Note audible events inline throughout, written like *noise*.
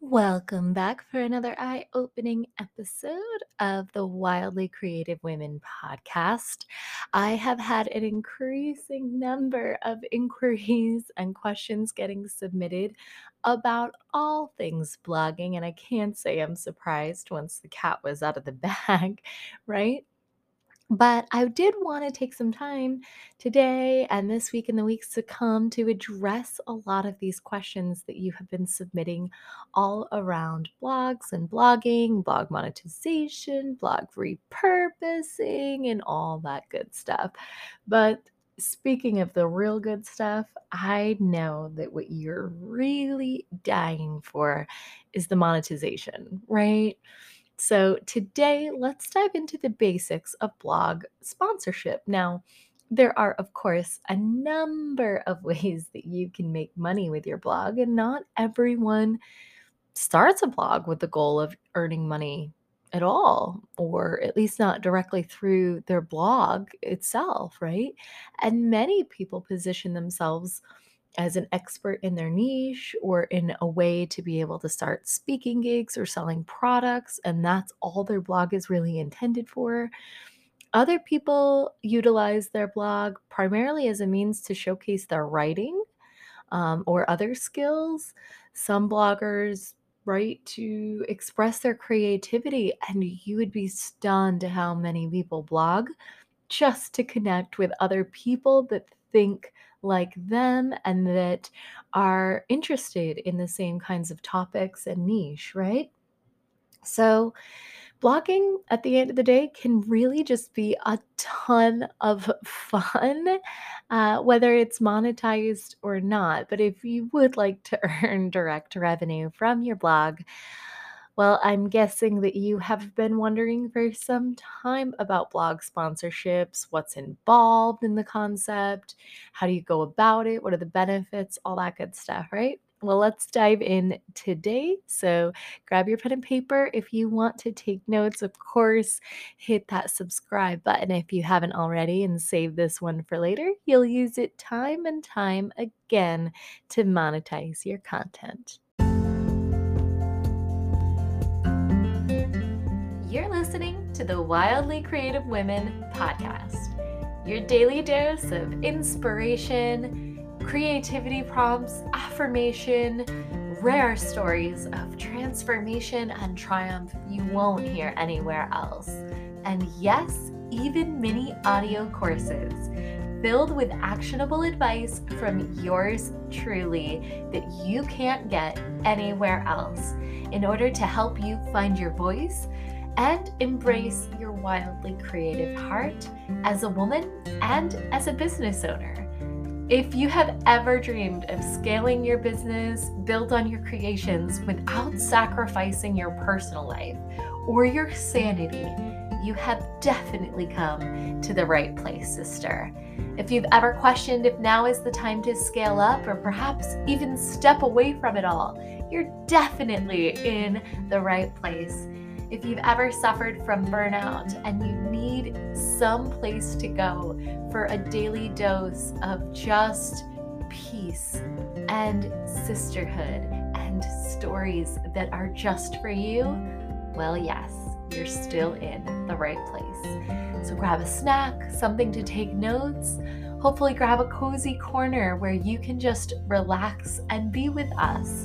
Welcome back for another eye opening episode of the Wildly Creative Women podcast. I have had an increasing number of *laughs* inquiries and questions getting submitted about all things blogging, and I can't say I'm surprised once the cat was out of the *laughs* bag, right? But I did want to take some time today and this week and the weeks to come to address a lot of these questions that you have been submitting all around blogs and blogging, blog monetization, blog repurposing, and all that good stuff. But speaking of the real good stuff, I know that what you're really dying for is the monetization, right? So, today, let's dive into the basics of blog sponsorship. Now, there are, of course, a number of *laughs* ways that you can make money with your blog, and not everyone starts a blog with the goal of earning money at all, or at least not directly through their blog itself, right? And many people position themselves as an expert in their niche or in a way to be able to start speaking gigs or selling products, and that's all their blog is really intended for. Other people utilize their blog primarily as a means to showcase their writing um, or other skills. Some bloggers write to express their creativity, and you would be stunned how many people blog just to connect with other people that think like them and that are interested in the same kinds of topics and niche, right? So, blogging at the end of the day can really just be a ton of *laughs* fun, uh, whether it's monetized or not. But if you would like to *laughs* earn direct revenue from your blog, well, I'm guessing that you have been wondering for some time about blog sponsorships, what's involved in the concept, how do you go about it, what are the benefits, all that good stuff, right? Well, let's dive in today. So, grab your pen and paper if you want to take notes. Of course, hit that subscribe button if you haven't already and save this one for later. You'll use it time and time again to monetize your content. You're listening to the Wildly Creative Women podcast, your daily dose of inspiration, creativity prompts, affirmation, rare stories of transformation and triumph you won't hear anywhere else. And yes, even mini audio courses filled with actionable advice from yours truly that you can't get anywhere else in order to help you find your voice and embrace your wildly creative heart as a woman and as a business owner. If you have ever dreamed of scaling your business, build on your creations without sacrificing your personal life or your sanity, you have definitely come to the right place, sister. If you've ever questioned if now is the time to scale up or perhaps even step away from it all, you're definitely in the right place. If you've ever suffered from burnout and you need some place to go for a daily dose of just peace and sisterhood and stories that are just for you, well, yes, you're still in the right place. So grab a snack, something to take notes. Hopefully, grab a cozy corner where you can just relax and be with us.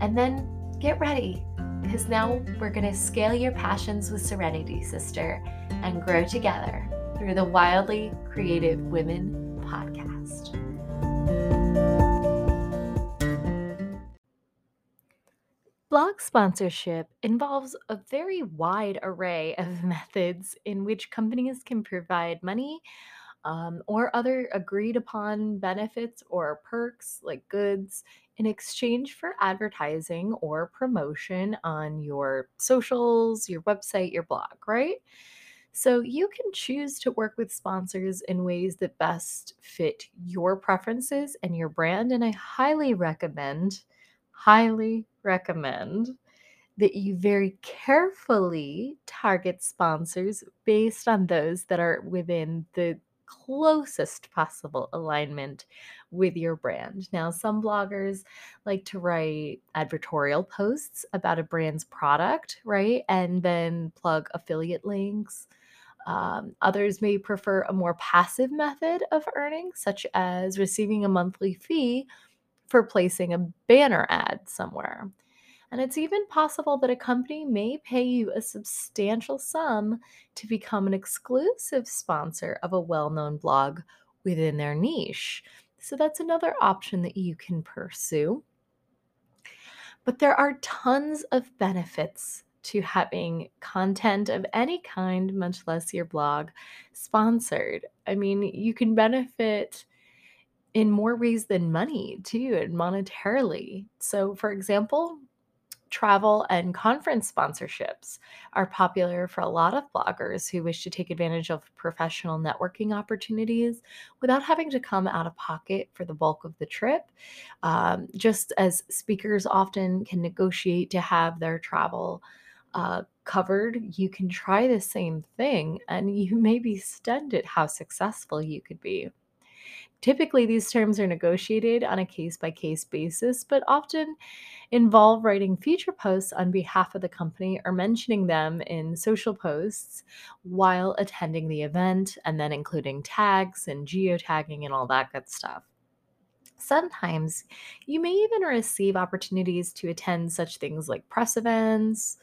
And then get ready because now we're going to scale your passions with serenity, sister, and grow together through the Wildly Creative Women podcast. Blog sponsorship involves a very wide array of *laughs* methods in which companies can provide money um, or other agreed upon benefits or perks like goods in exchange for advertising or promotion on your socials, your website, your blog, right? So you can choose to work with sponsors in ways that best fit your preferences and your brand. And I highly recommend, highly recommend that you very carefully target sponsors based on those that are within the closest possible alignment with your brand. Now, some bloggers like to write advertorial posts about a brand's product, right? And then plug affiliate links. Um, others may prefer a more passive method of earning, such as receiving a monthly fee for placing a banner ad somewhere. And it's even possible that a company may pay you a substantial sum to become an exclusive sponsor of a well known blog within their niche. So that's another option that you can pursue. But there are tons of benefits to having content of any kind, much less your blog, sponsored. I mean, you can benefit in more ways than money too, and monetarily. So, for example, travel and conference sponsorships are popular for a lot of bloggers who wish to take advantage of professional networking opportunities without having to come out of pocket for the bulk of the trip. Um, just as speakers often can negotiate to have their travel uh, covered, you can try the same thing and you *laughs* may be stunned at how successful you could be. Typically, these terms are negotiated on a case by case basis, but often involve writing feature posts on behalf of the company or mentioning them in social posts while attending the event, and then including tags and geotagging and all that good stuff. Sometimes you may even receive opportunities to attend such things like press events,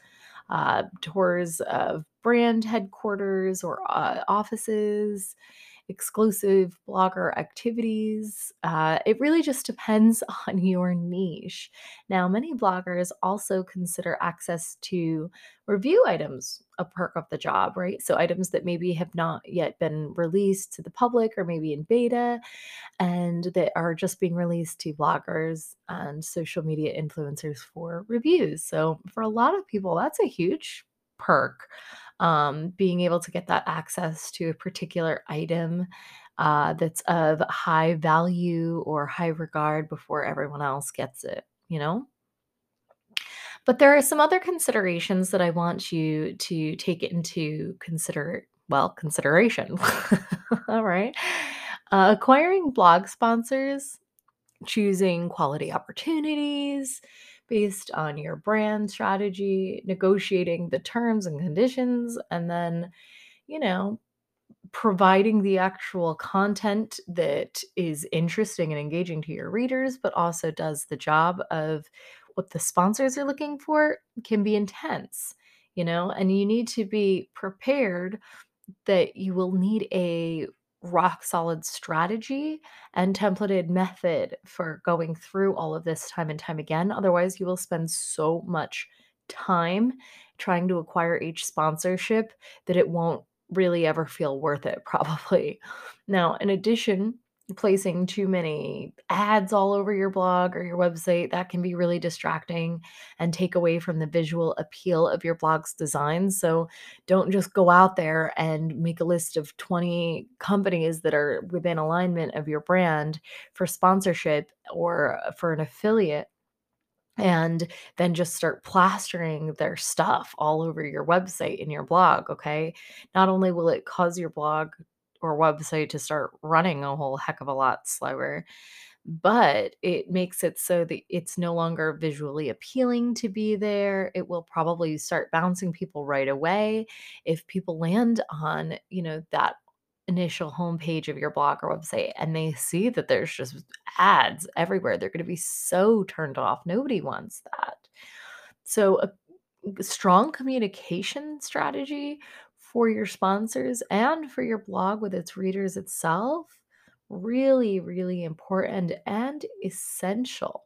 uh, tours of brand headquarters or uh, offices, exclusive blogger activities. Uh, it really just depends *laughs* on your niche. Now, many bloggers also consider access to review items a perk of the job, right? So, items that maybe have not yet been released to the public or maybe in beta and that are just being released to bloggers and social media influencers for reviews. So, for a lot of people, that's a huge perk um, being able to get that access to a particular item uh, that's of high value or high regard before everyone else gets it, you know? But there are some other considerations that I want you to take into consider well, consideration. *laughs* All right. Uh, acquiring blog sponsors, choosing quality opportunities, based on your brand strategy, negotiating the terms and conditions, and then, you know, providing the actual content that is interesting and engaging to your readers, but also does the job of what the sponsors are looking for can be intense, you know, and you need to be prepared that you will need a rock solid strategy and templated method for going through all of this time and time again. Otherwise, you will spend so much time trying to acquire each sponsorship that it won't really ever feel worth it, *laughs* probably. Now, in addition, placing too many ads all over your blog or your website that can be really distracting and take away from the visual appeal of your blog's design. So don't just go out there and make a list of 20 companies that are within alignment of your brand for sponsorship or uh, for an affiliate and then just start plastering their stuff all over your website and your blog okay? Not only will it cause your blog or website to start running a whole heck of a lot slower. But it makes it so that it's no longer visually appealing to be there. It will probably start bouncing people right away. If people land on, you know, that initial homepage of your blog or website and they see that there's just ads everywhere, they're going to be so turned off. Nobody wants that. So, a mm, strong communication strategy for your sponsors and for your blog with its readers itself really really important and essential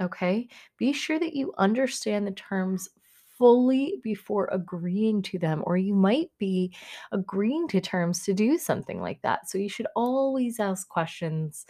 okay? Be sure that you understand the terms fully before agreeing to them or you might be agreeing to terms to do something like that. So you should always ask questions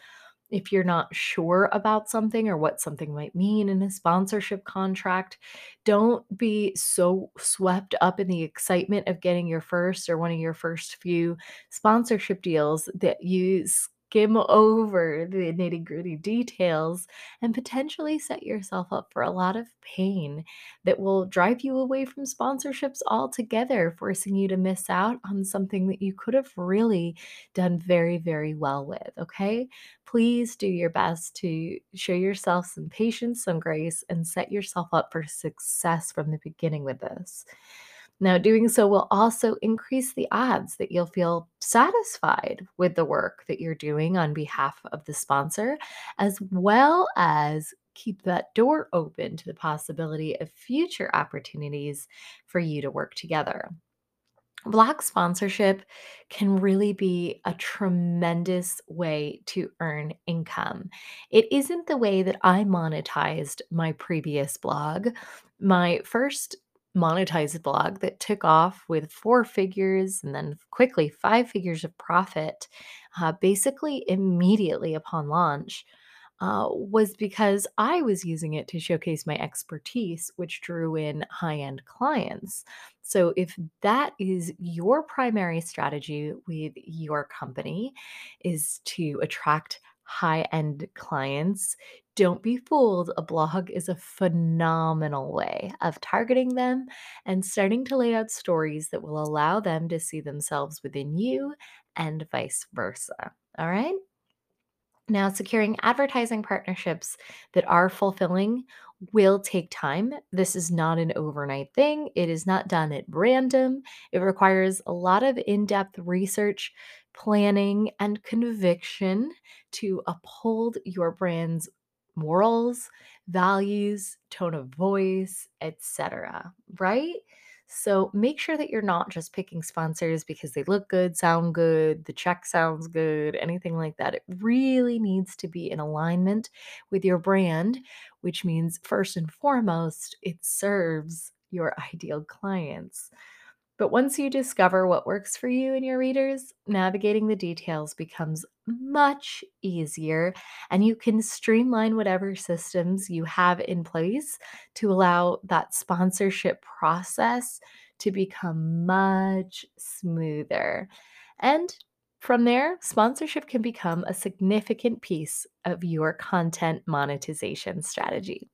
if you're not sure about something or what something might mean in a sponsorship contract, don't be so swept up in the excitement of getting your first or one of your first few sponsorship deals that you skim over the nitty gritty details and potentially set yourself up for a lot of pain that will drive you away from sponsorships altogether, forcing you to miss out on something that you could have really done very, very well with. Okay. Please do your best to show yourself some patience, some grace, and set yourself up for success from the beginning with this. Now, doing so will also increase the odds that you'll feel satisfied with the work that you're doing on behalf of the sponsor, as well as keep that door open to the possibility of future opportunities for you to work together. Blog sponsorship can really be a tremendous way to earn income. It isn't the way that I monetized my previous blog. My first monetized blog that took off with four figures and then quickly five figures of profit, uh, basically immediately upon launch, uh, was because I was using it to showcase my expertise, which drew in high end clients. So, if that is your primary strategy with your company, is to attract high end clients, don't be fooled. A blog is a phenomenal way of targeting them and starting to lay out stories that will allow them to see themselves within you and vice versa. All right. Now, securing advertising partnerships that are fulfilling will take time. This is not an overnight thing. It is not done at random. It requires a lot of in depth research, planning, and conviction to uphold your brand's morals, values, tone of voice, etc. Right? So make sure that you're not just picking sponsors because they look good, sound good, the check sounds good, anything like that. It really needs to be in alignment with your brand, which means first and foremost, it serves your ideal clients. But once you discover what works for you and your readers, navigating the details becomes much easier, and you can streamline whatever systems you have in place to allow that sponsorship process to become much smoother. And from there, sponsorship can become a significant piece of your content monetization strategy.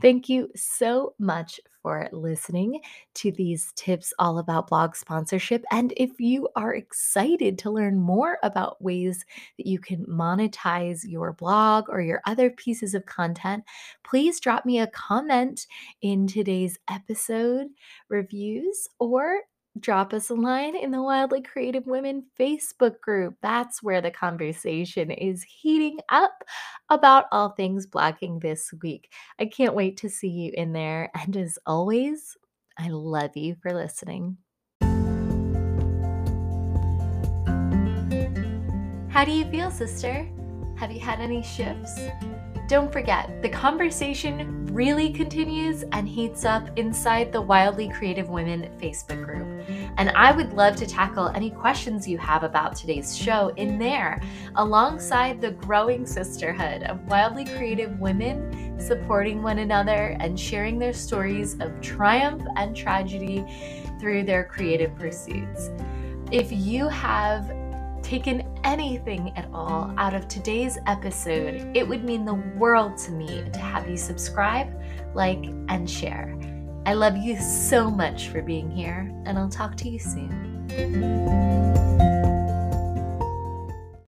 Thank you so much for listening to these tips all about blog sponsorship. And if you are excited to learn more about ways that you can monetize your blog or your other pieces of content, please drop me a comment in today's episode reviews or drop us a line in the Wildly Creative Women Facebook group. That's where the conversation is heating up about all things blogging this week. I can't wait to see you in there. And as always, I love you for listening. How do you feel, sister? Have you had any shifts? Don't forget, the conversation really continues and heats up inside the Wildly Creative Women Facebook group. And I would love to tackle any questions you have about today's show in there, alongside the growing sisterhood of wildly creative women supporting one another and sharing their stories of triumph and tragedy through their creative pursuits. If you have taken anything at all out of today's episode, it would mean the world to me to have you subscribe, like, and share. I love you so much for being here, and I'll talk to you soon.